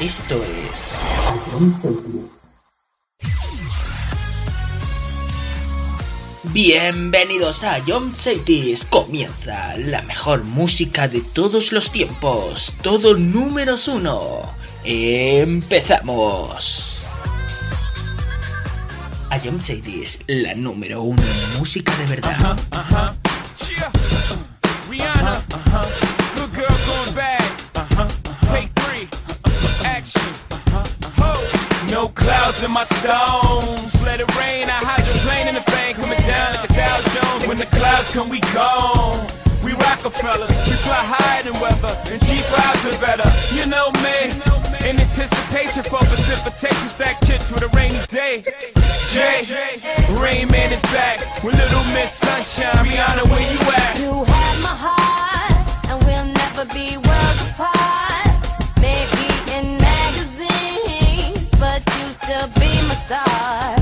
Esto es Bienvenidos a Jump Cities. Comienza la mejor música de todos los tiempos. Todo números uno. Empezamos. Jump Cities, la número uno en música de verdad. Rihanna, good girl going. Take three, action. No clouds in my stones. Let it rain, I hydroplane in the bank, coming down Dow Jones. When the clouds come, we gone. We Rockefeller, we fly higher than weather, and cheap rides are better. You know me, in anticipation for precipitation, stack chips with a rainy day. Jay, Rain Man is back with Little Miss Sunshine. Rihanna, where you at? You have my heart, and we'll never be worlds apart. Maybe in magazines, but you still be my star.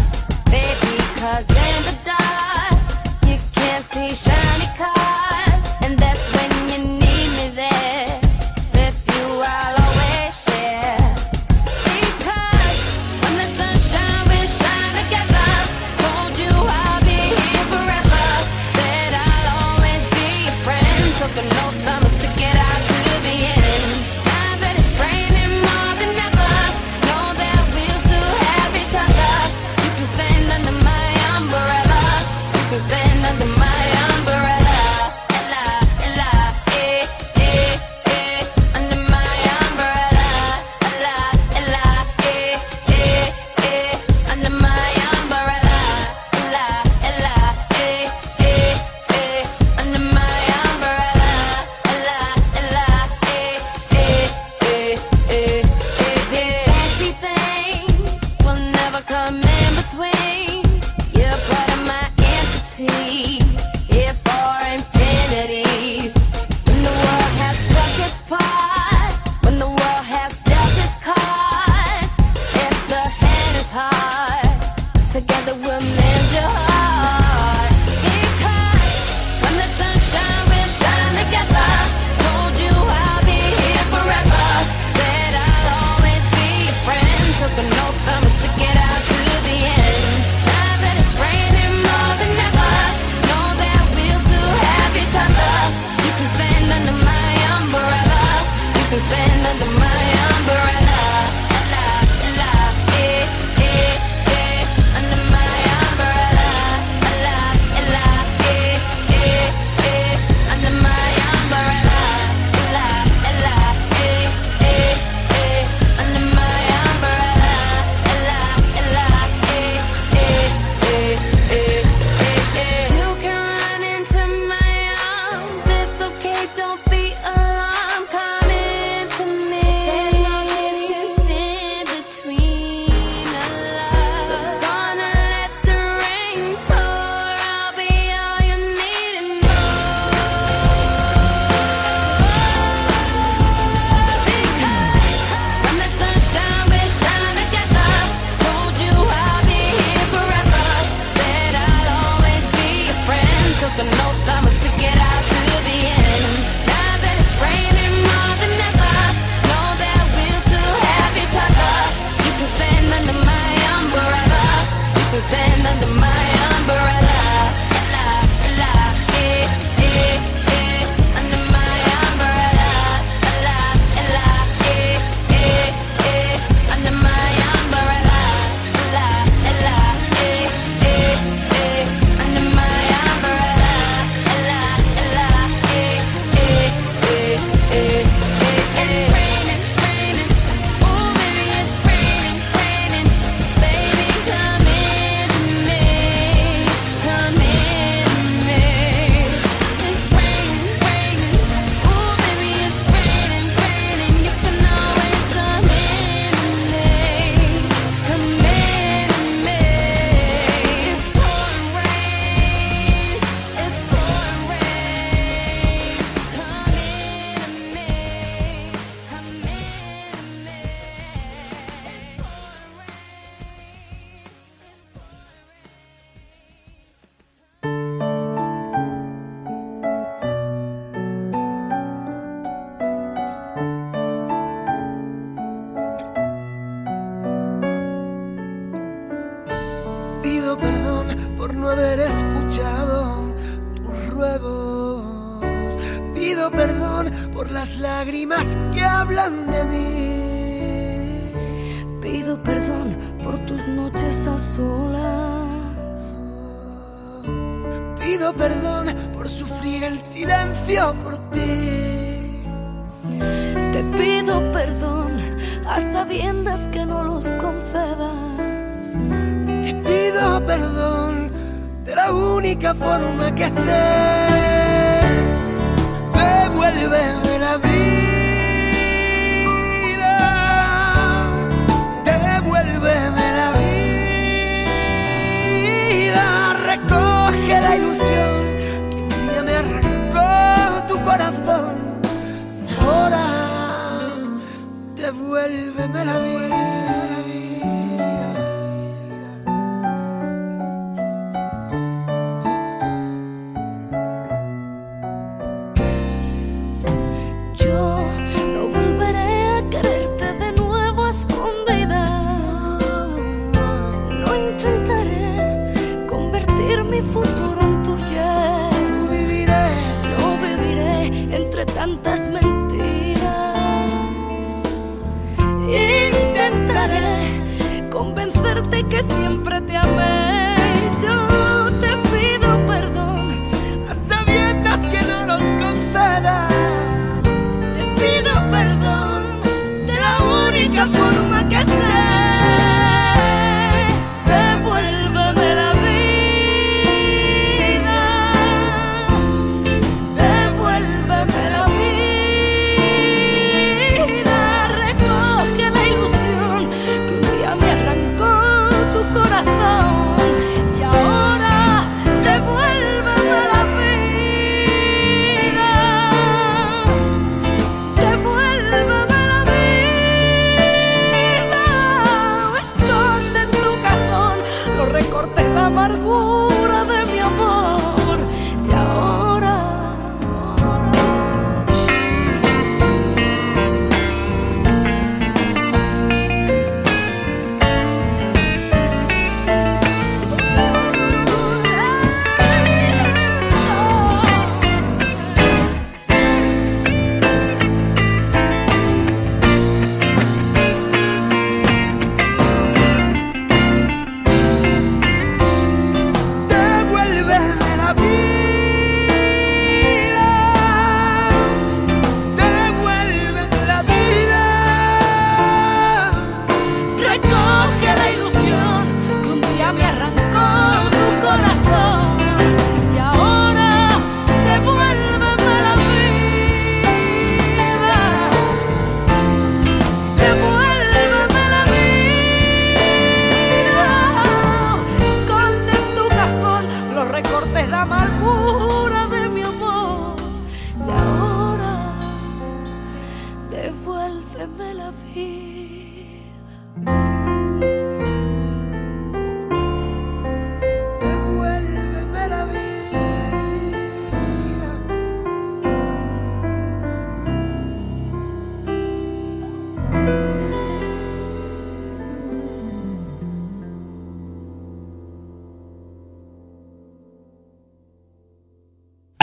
amargura.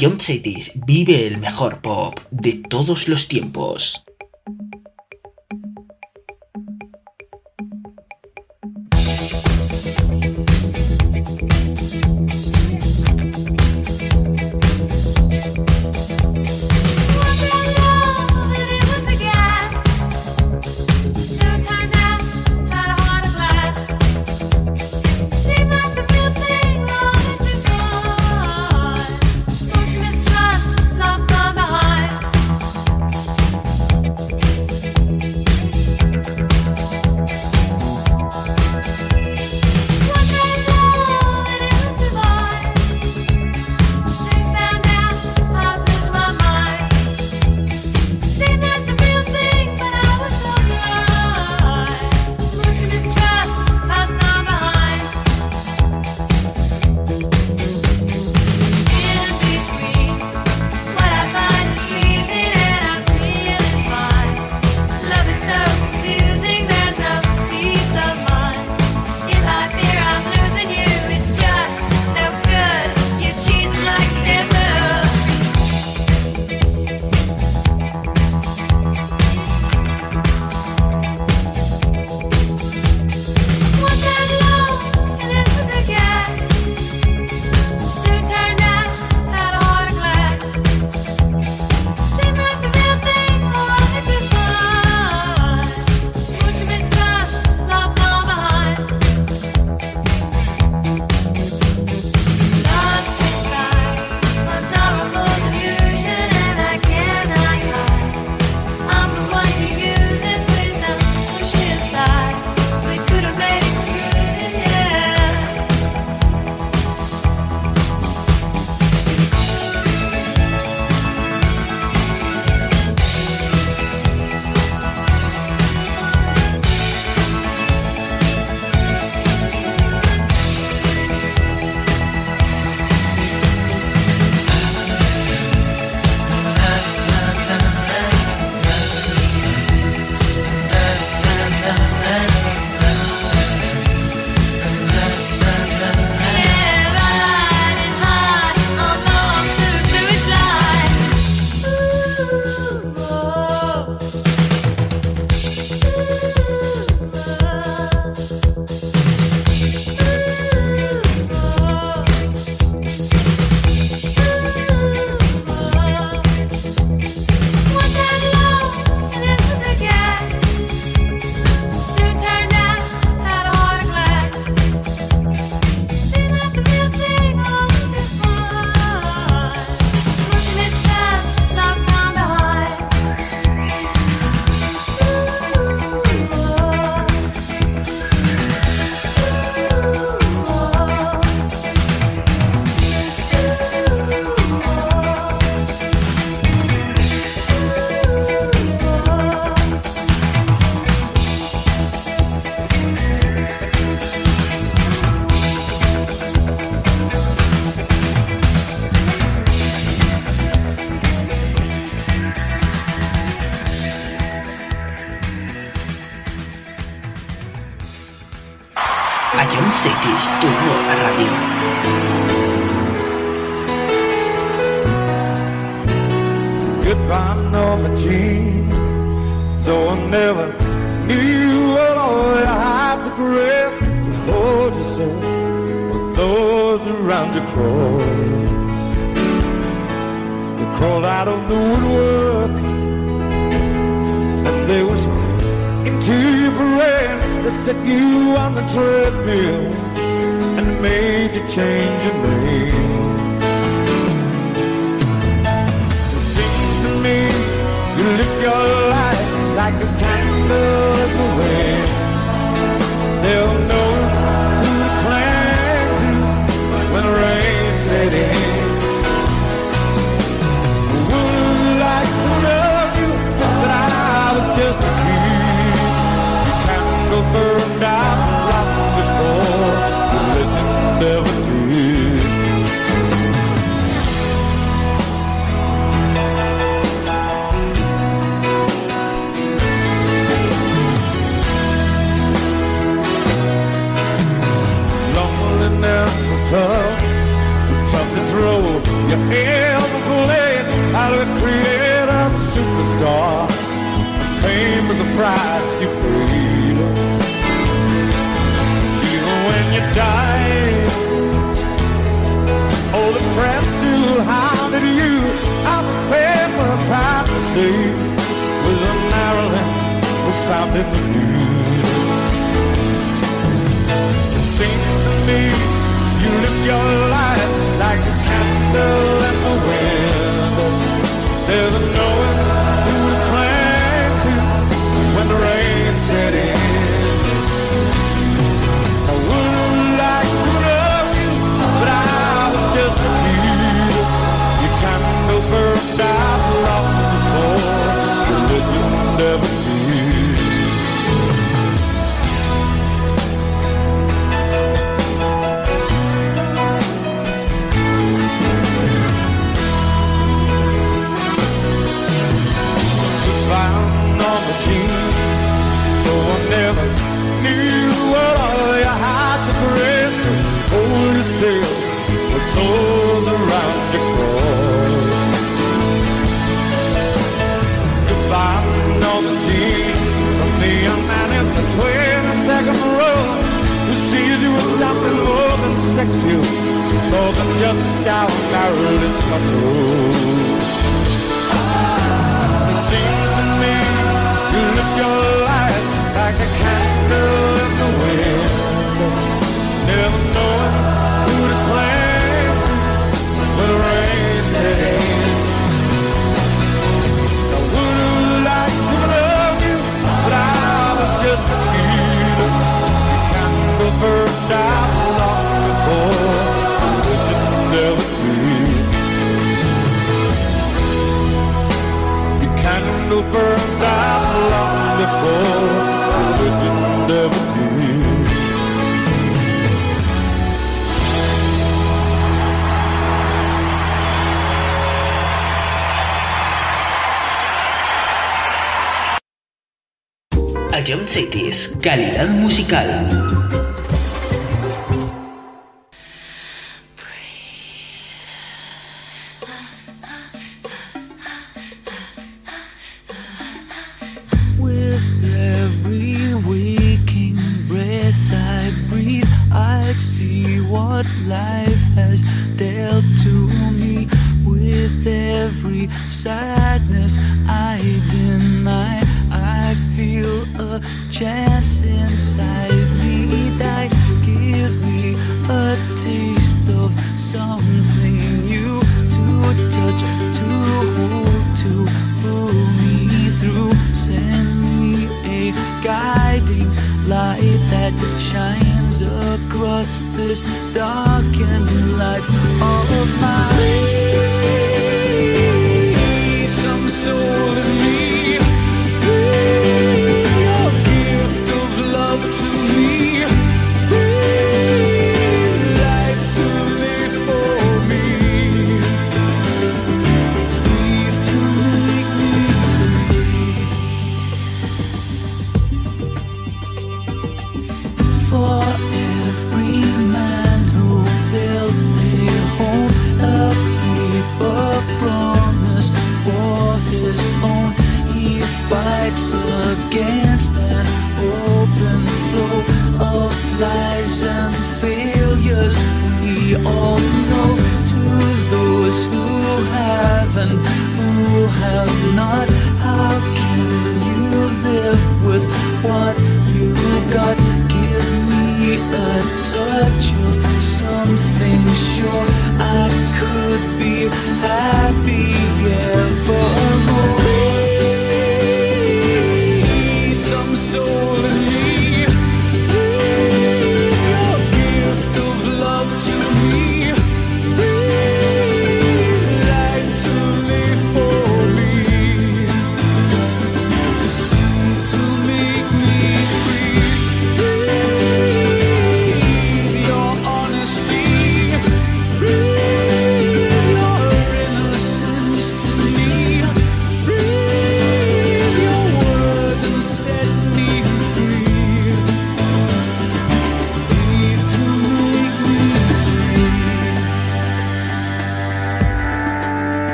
Jump Cities vive el mejor pop de todos los tiempos.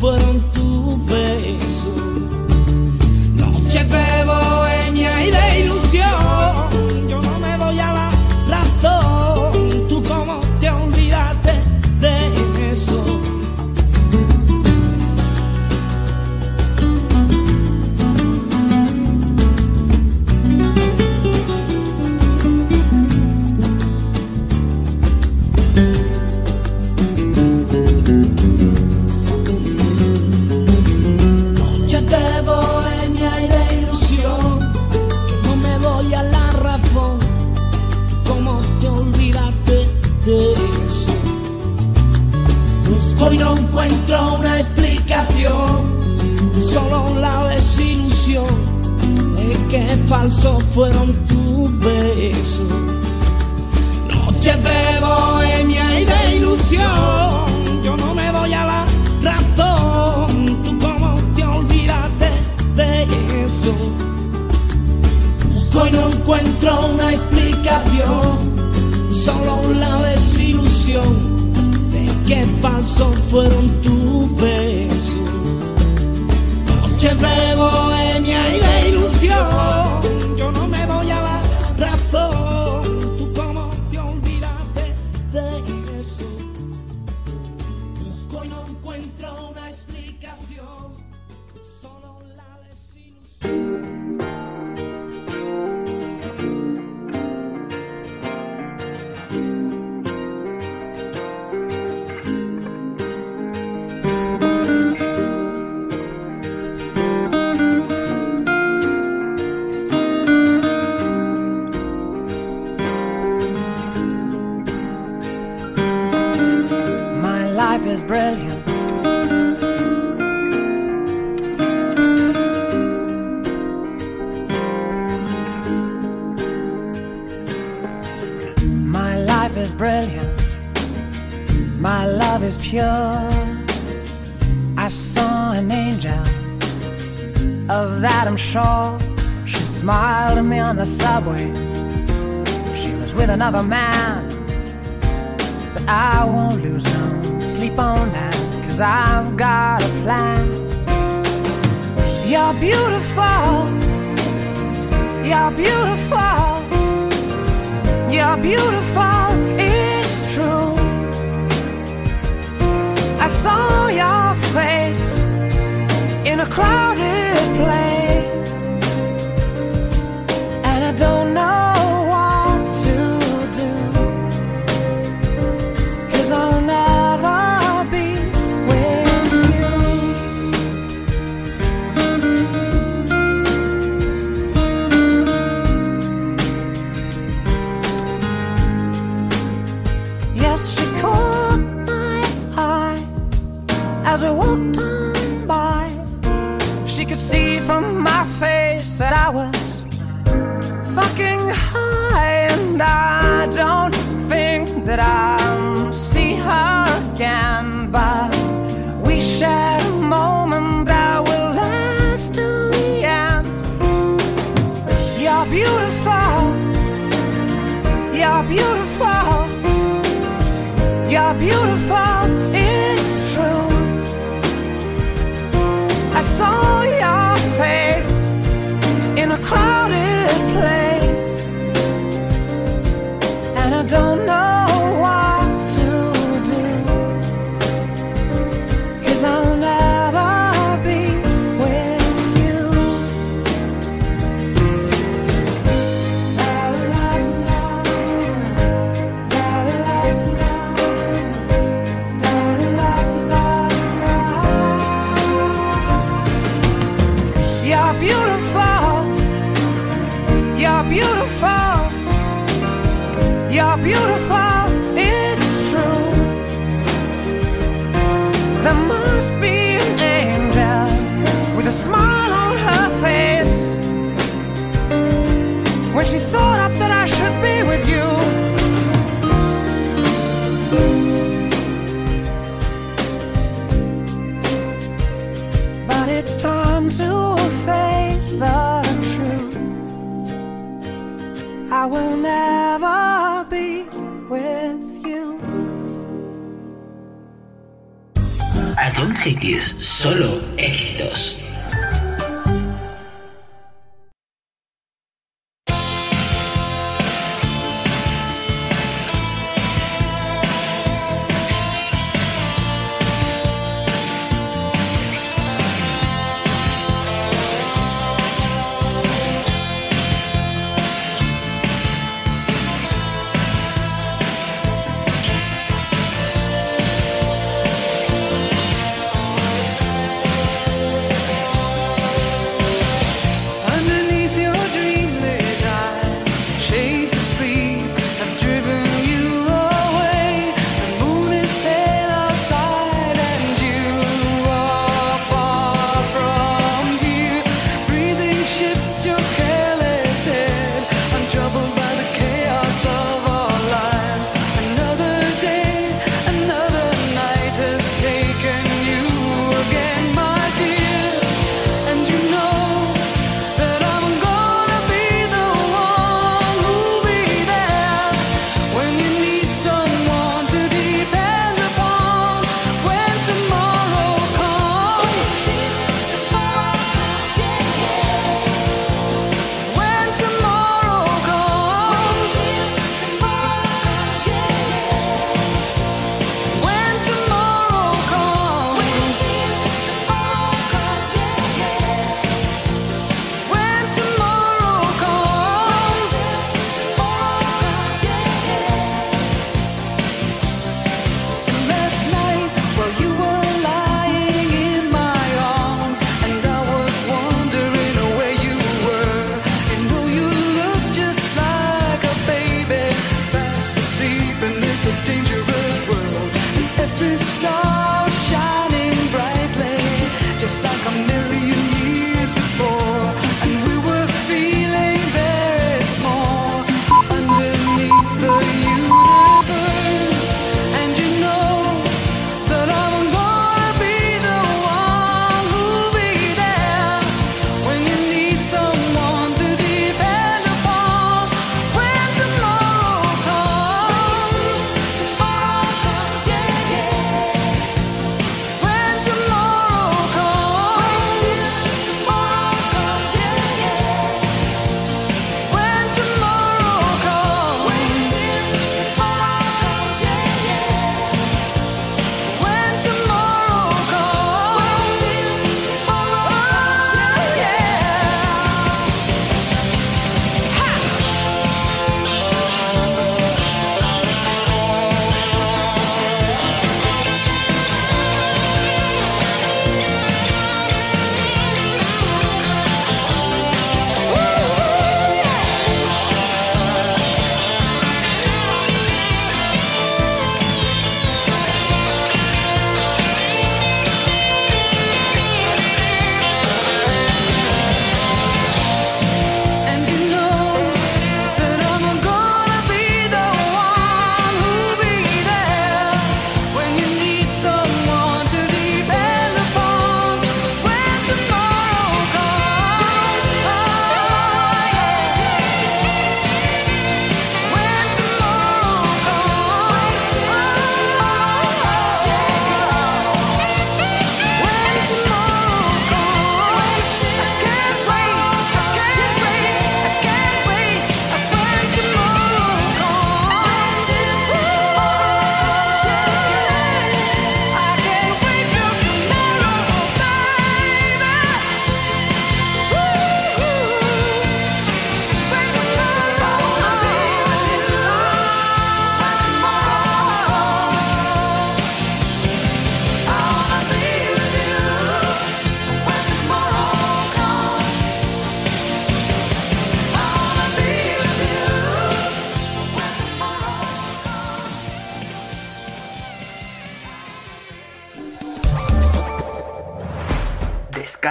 fronteira. falso fueron tus besos. Noches de bohemia y de ilusión, yo no me voy a la razón. Tú cómo te olvidaste de eso. Busco y no encuentro una explicación, solo la desilusión de que falsos fueron tus noches de bohemia y de ilusión.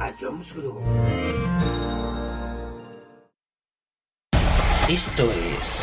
a Jones Group. Esto es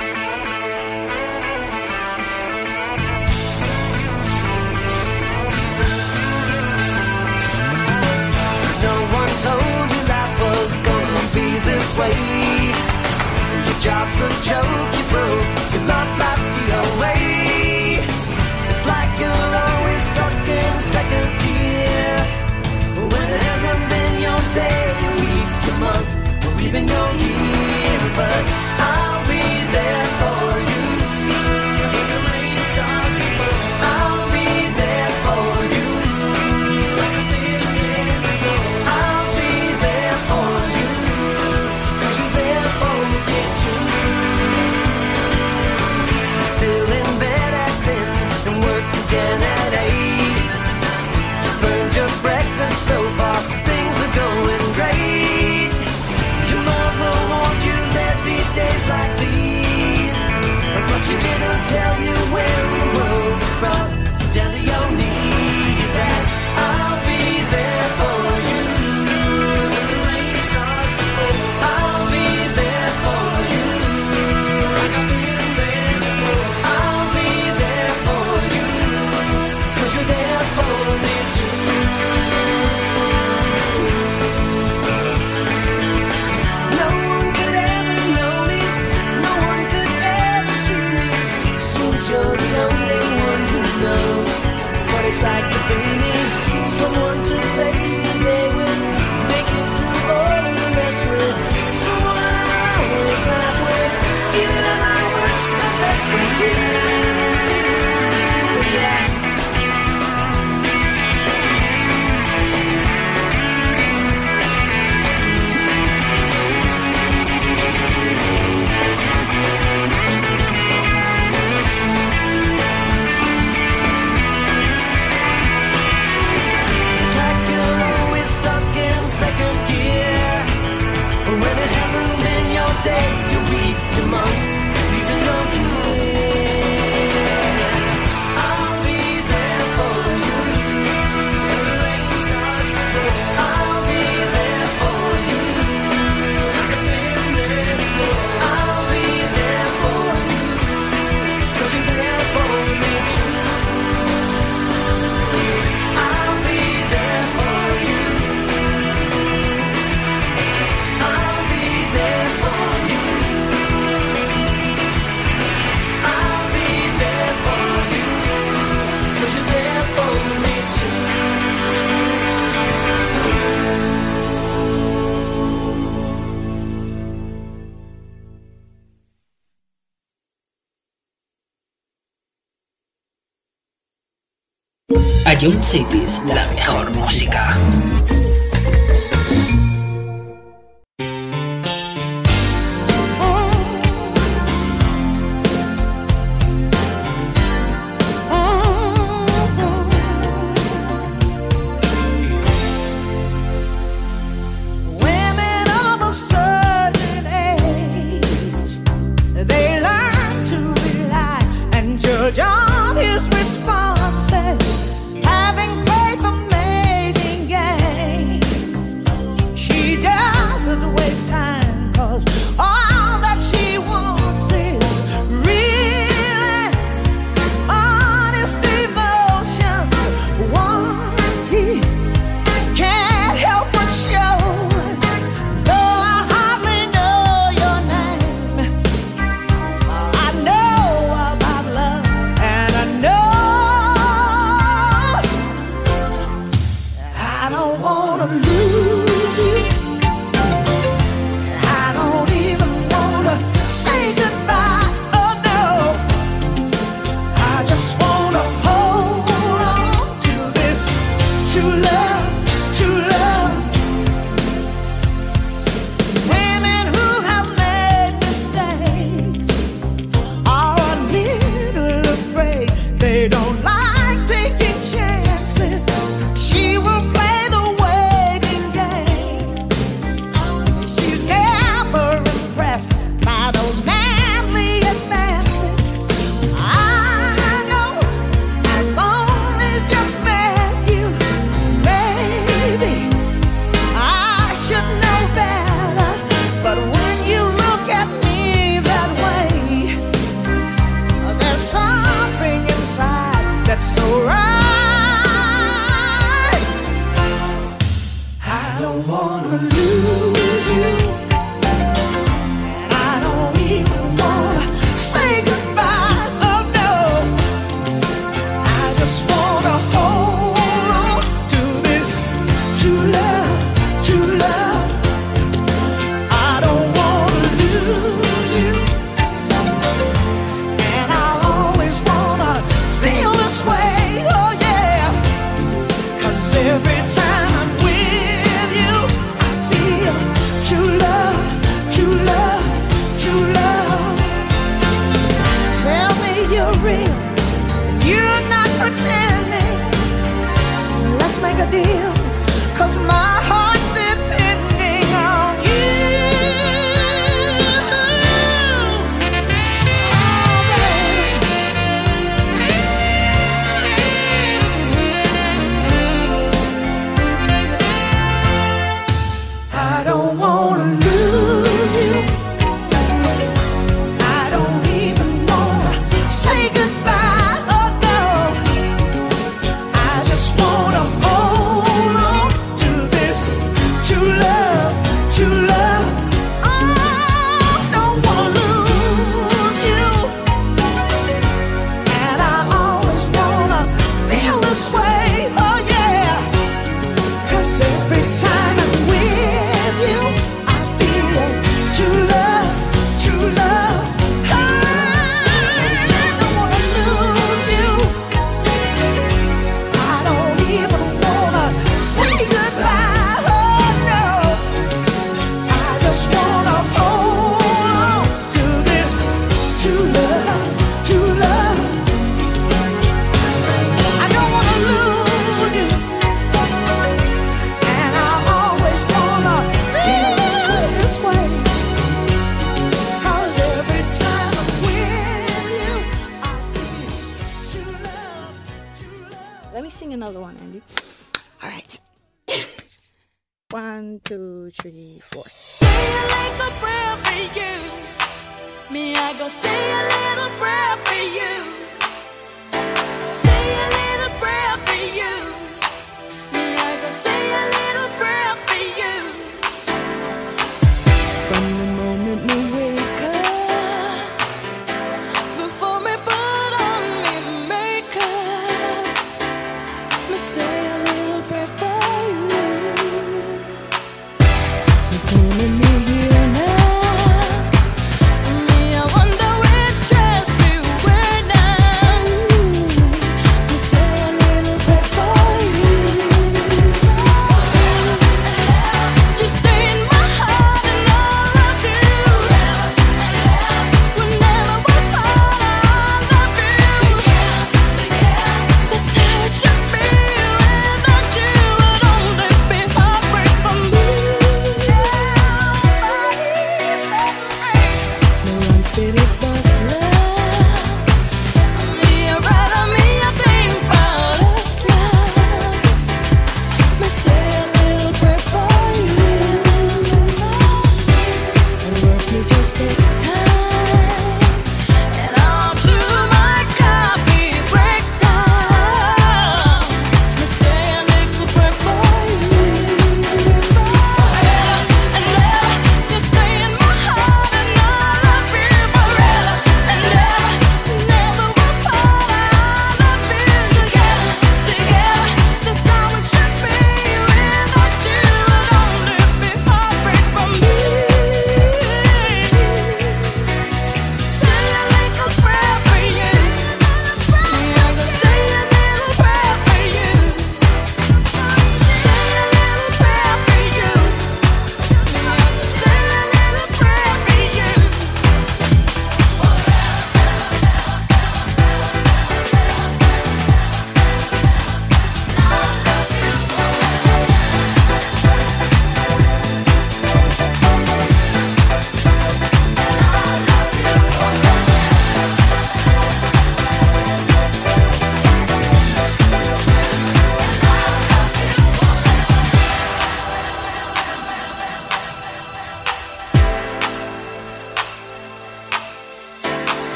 John Cities, la mejor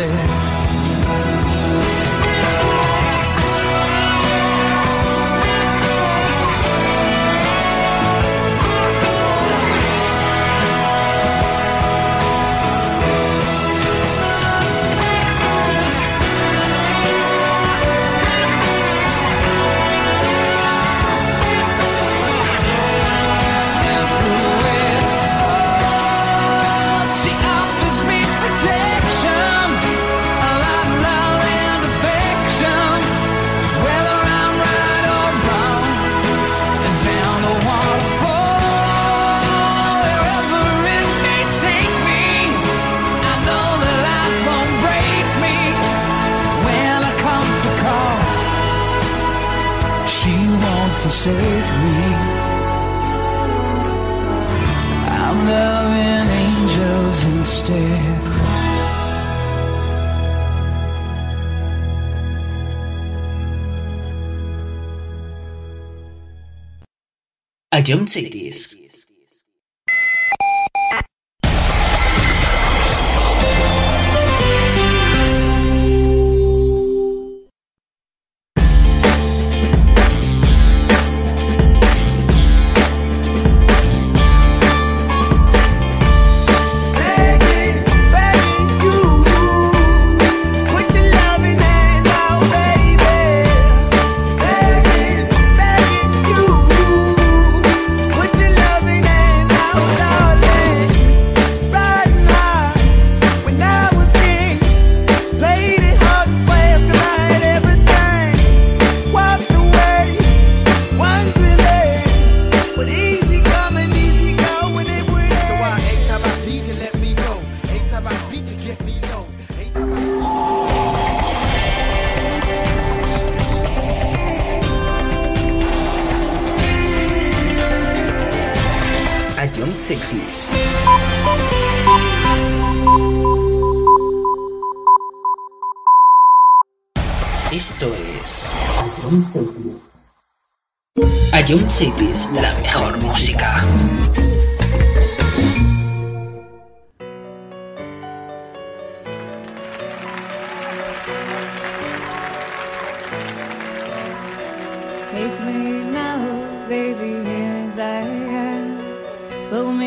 instead me. I'm loving angels instead. Disc. Esto es Ion Cities, la mejor música.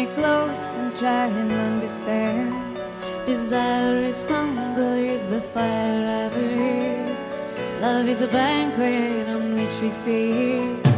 me close and try and understand. Desire is hunger, is the fire I breathe. Love is a banquet on which we feed.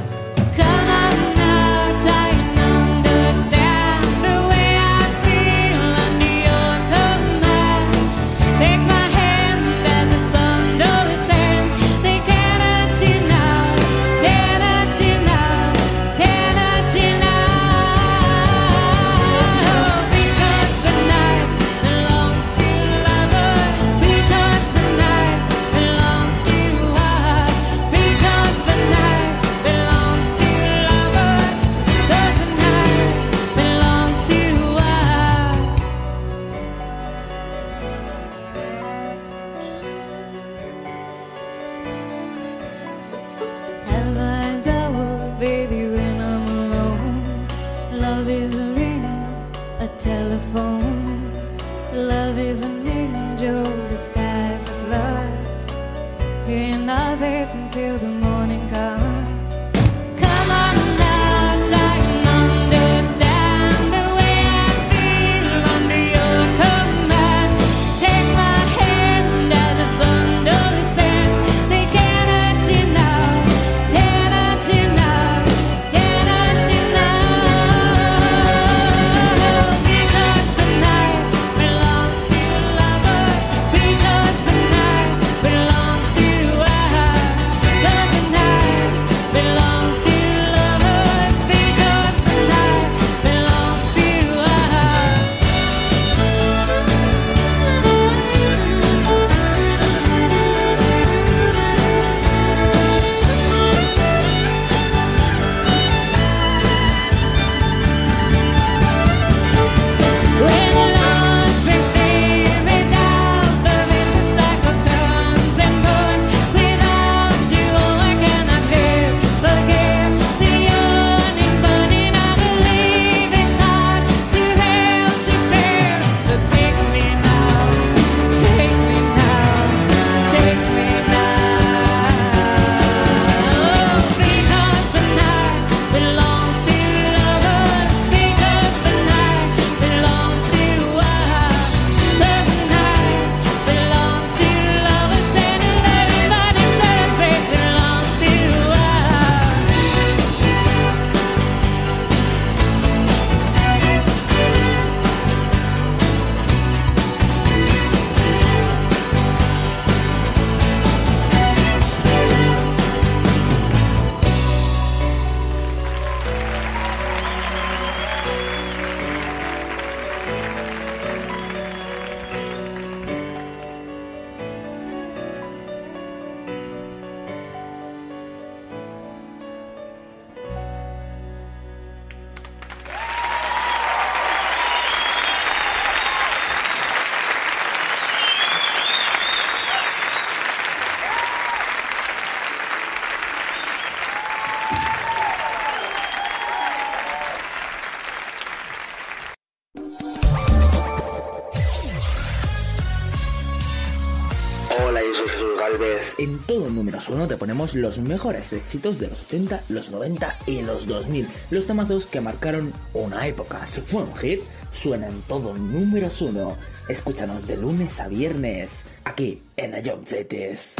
uno te ponemos los mejores éxitos de los 80, los 90 y los 2000. Los temazos que marcaron una época. Si fue un hit, suena en todo números uno. Escúchanos de lunes a viernes, aquí en The Young Cities.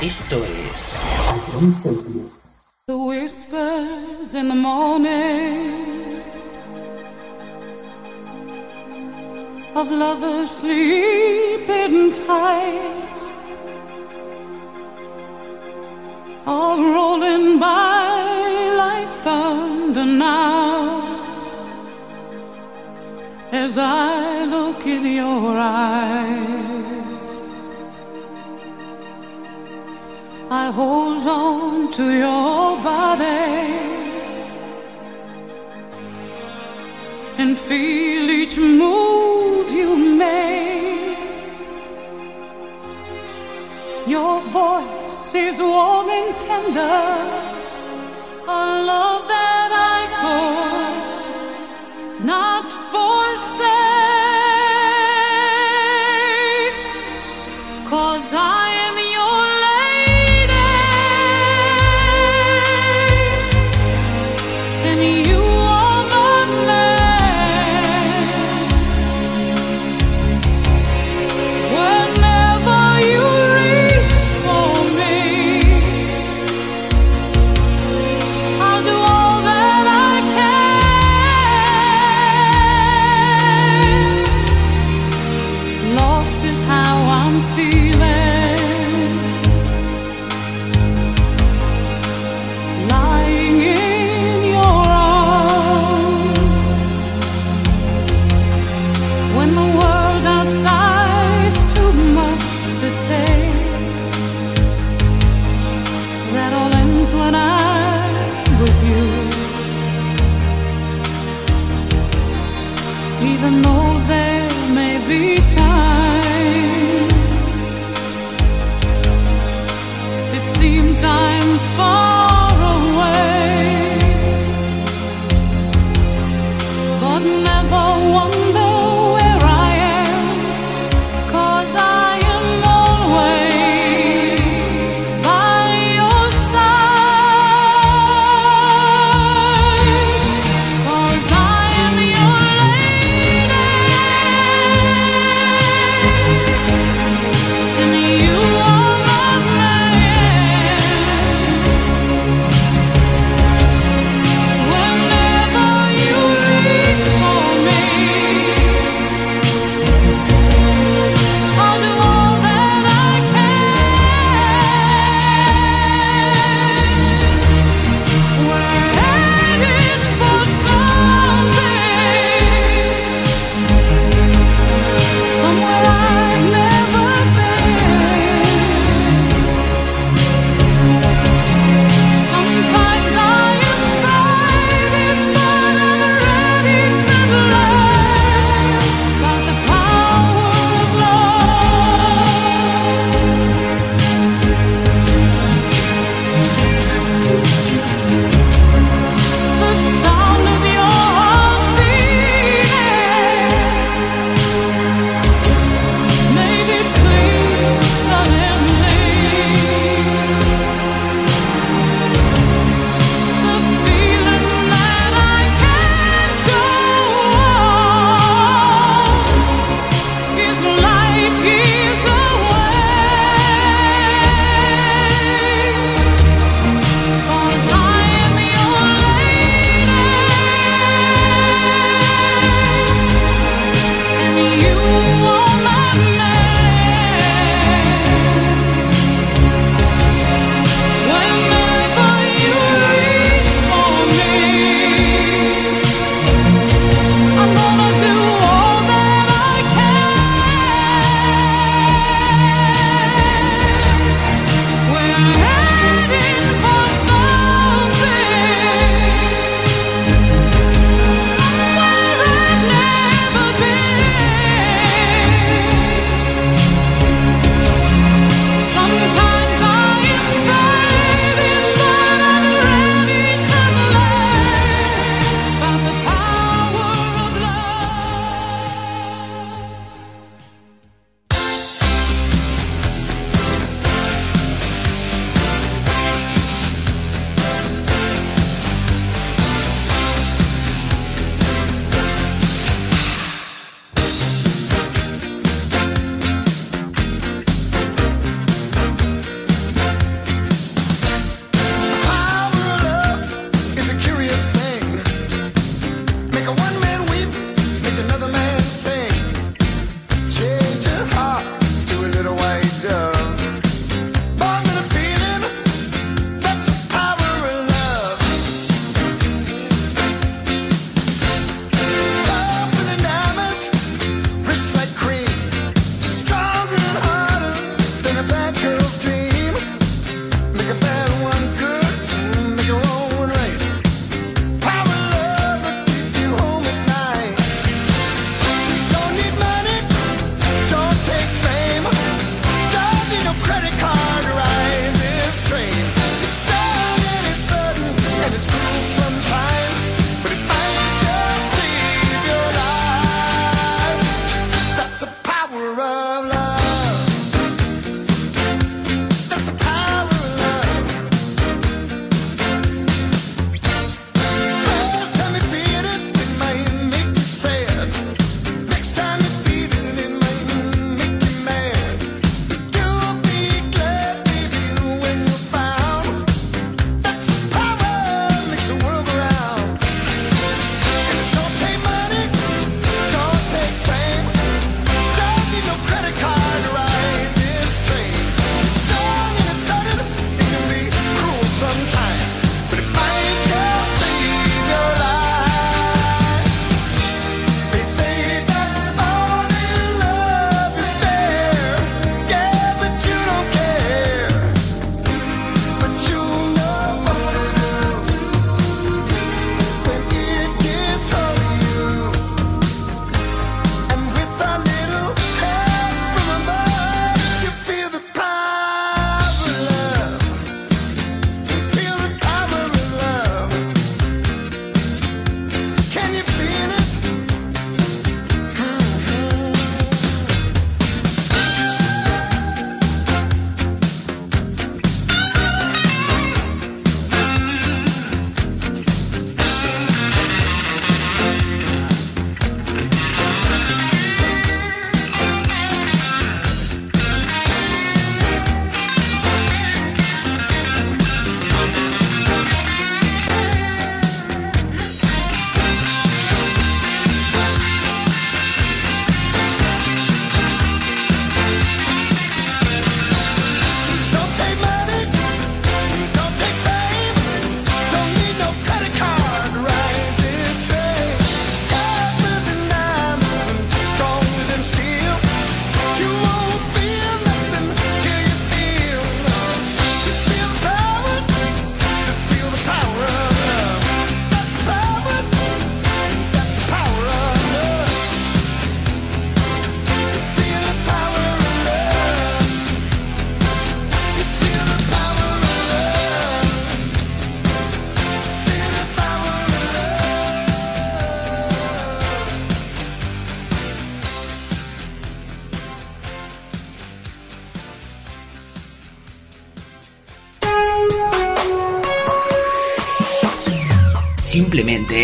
Esto es The Whispers in the Morning. of lovers sleeping tight, all rolling by like thunder now. As I look in your eyes, I hold on to your body. and feel each move you made. Your voice is warm and tender, a love that I could not.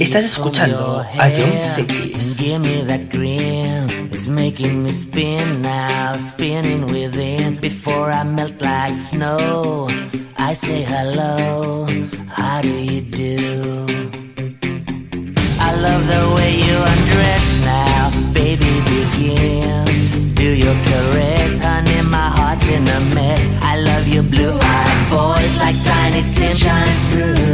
Estás escuchando a John Cities. Give me that grin. It's making me spin now, spinning within. Before I melt like snow, I say hello. How do you do? I love the way you undress now, baby. Begin. Do your caress, honey. My heart's in a mess. I love your blue-eyed voice like Tiny Tim shines through.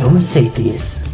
que eu não sei disso.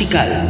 musical.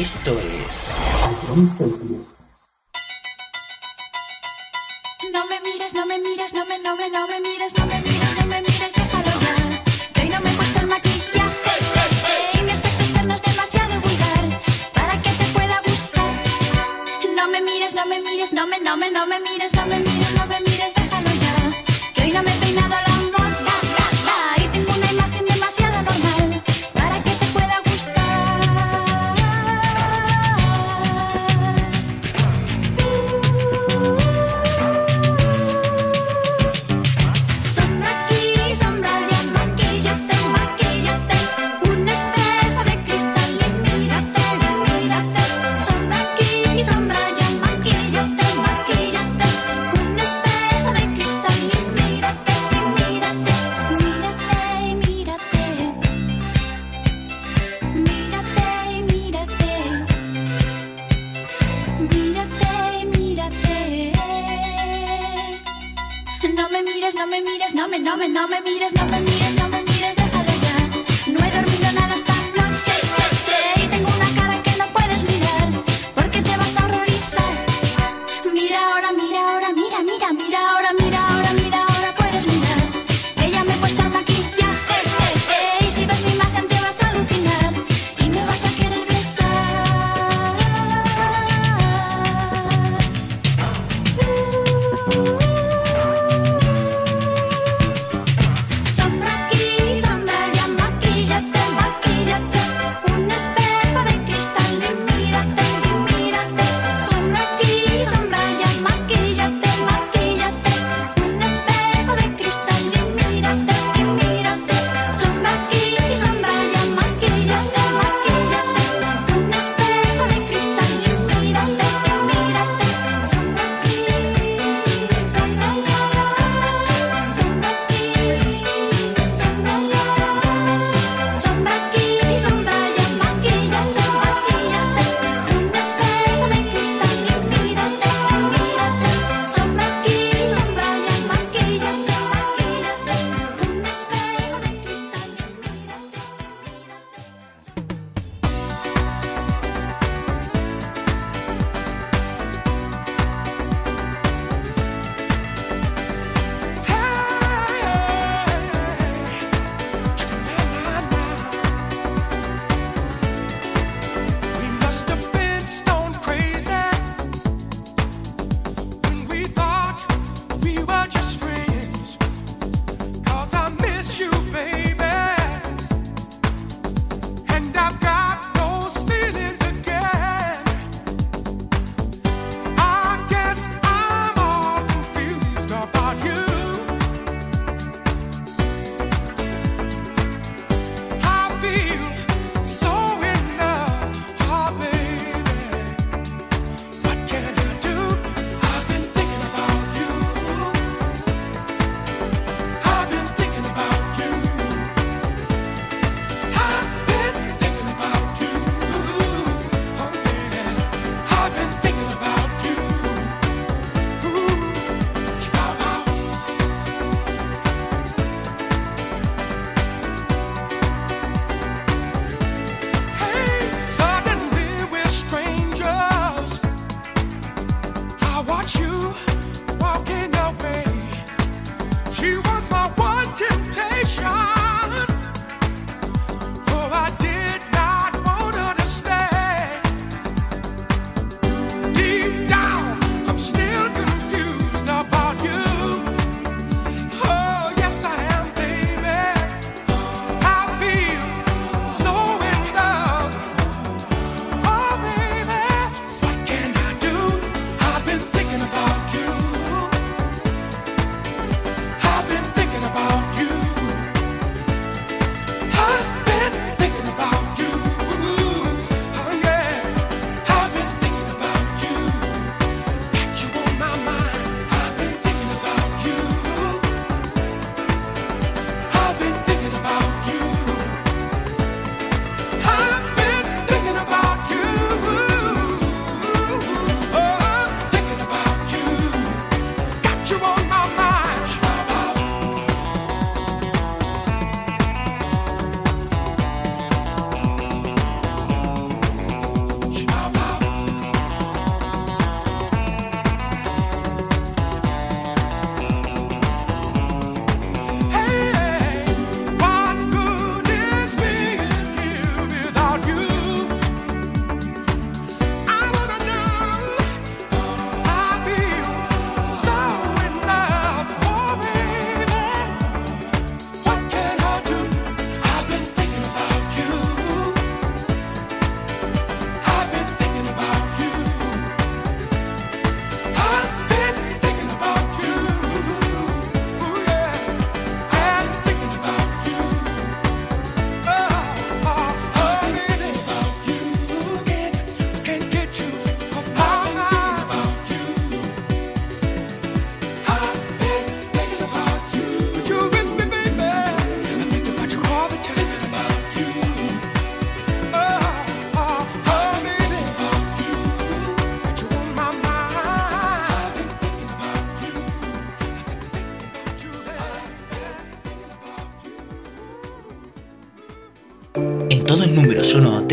Esto es. No me mires, no me mires, no me, no me, no me mires, no me mires, no me mires, déjalo ya. Que hoy no me he el maquillaje. Y mi aspecto externo es demasiado vulgar para que te pueda gustar. No me mires, no me mires, no me, no me, no me mires, no me mires.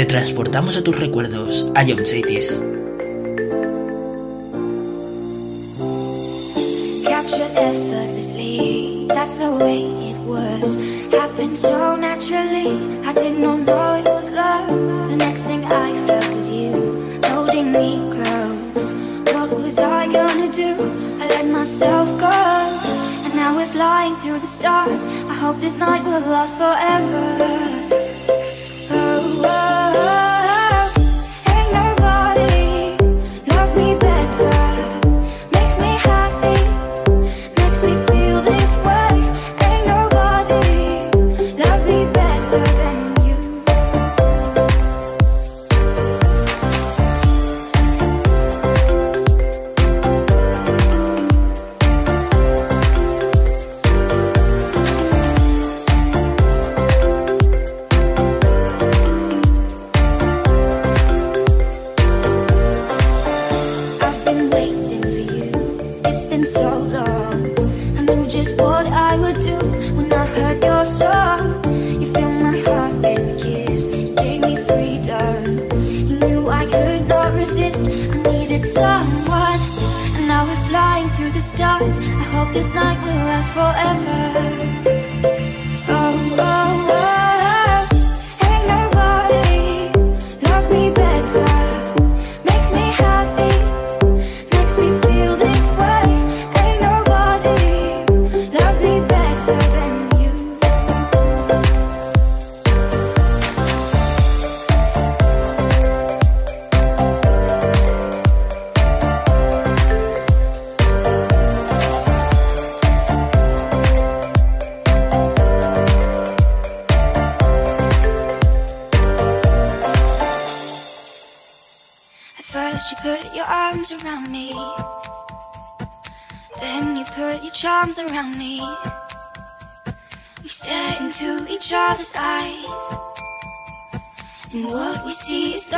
transportamos a tus recuerdos, a Young Cities.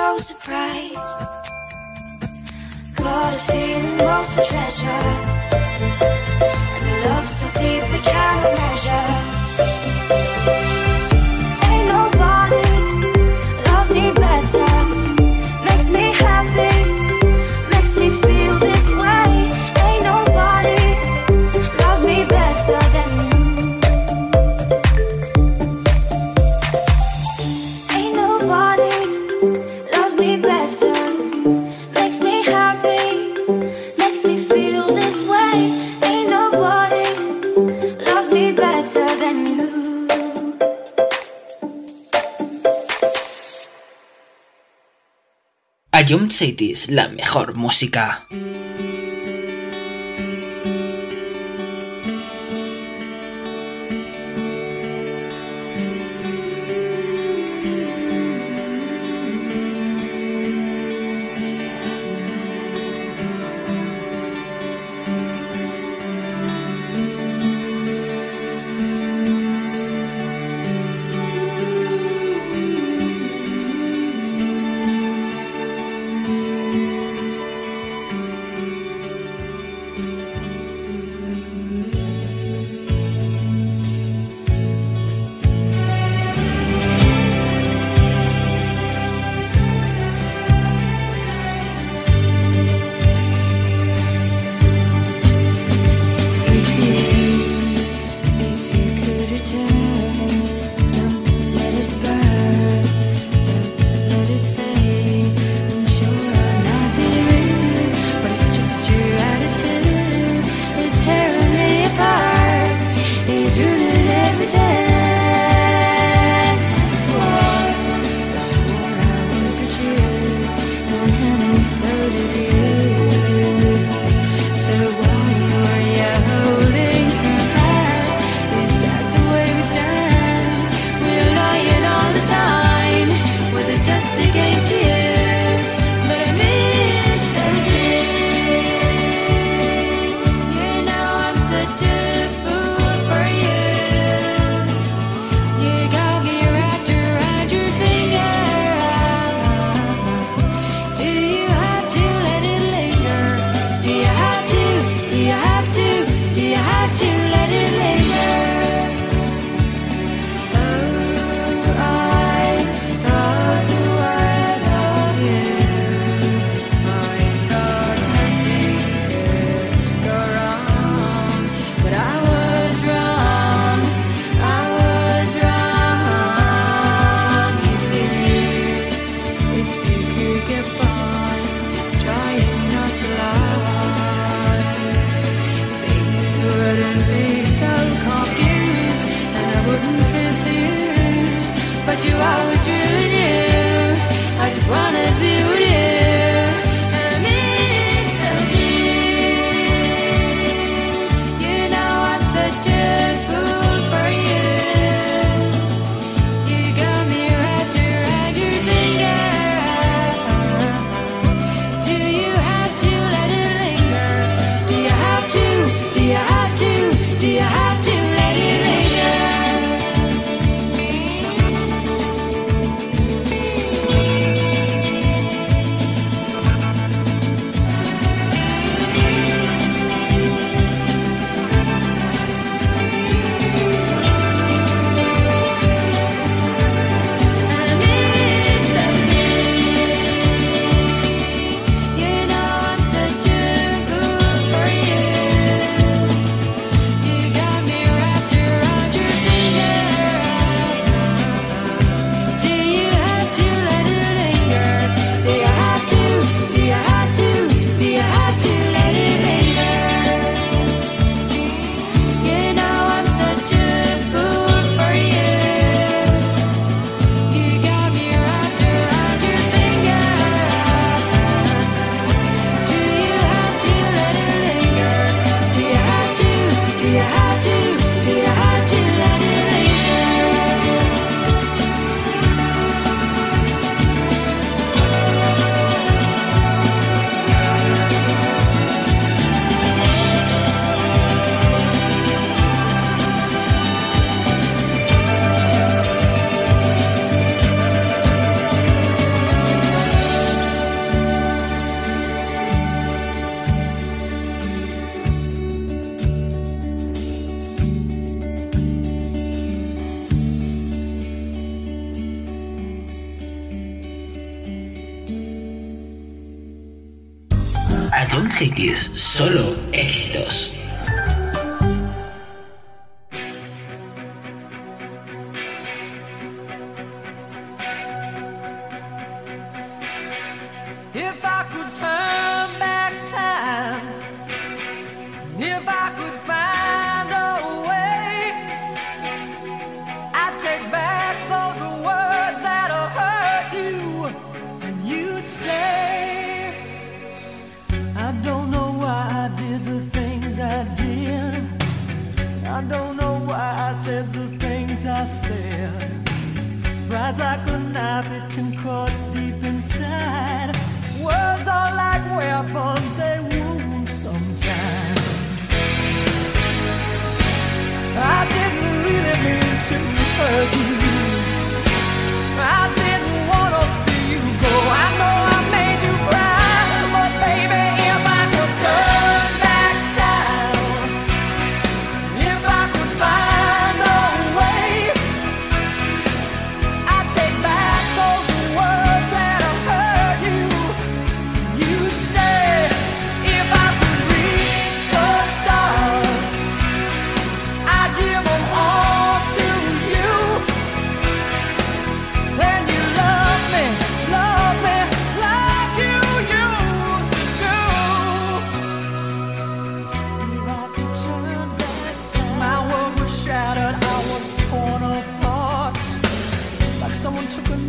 No surprise, Got a feeling lost for treasure. And a love so deep we can't measure. Jump City es la mejor música. gratis solo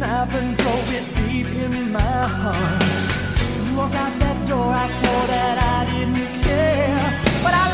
And I've been drove it deep in my heart. Walk out that door, I swore that I didn't care. But I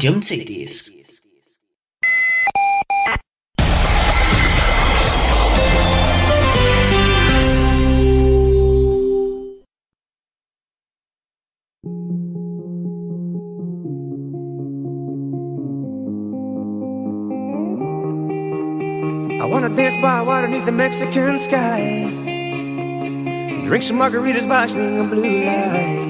I wanna dance by water beneath the Mexican sky. Drink some margaritas by swinging blue light.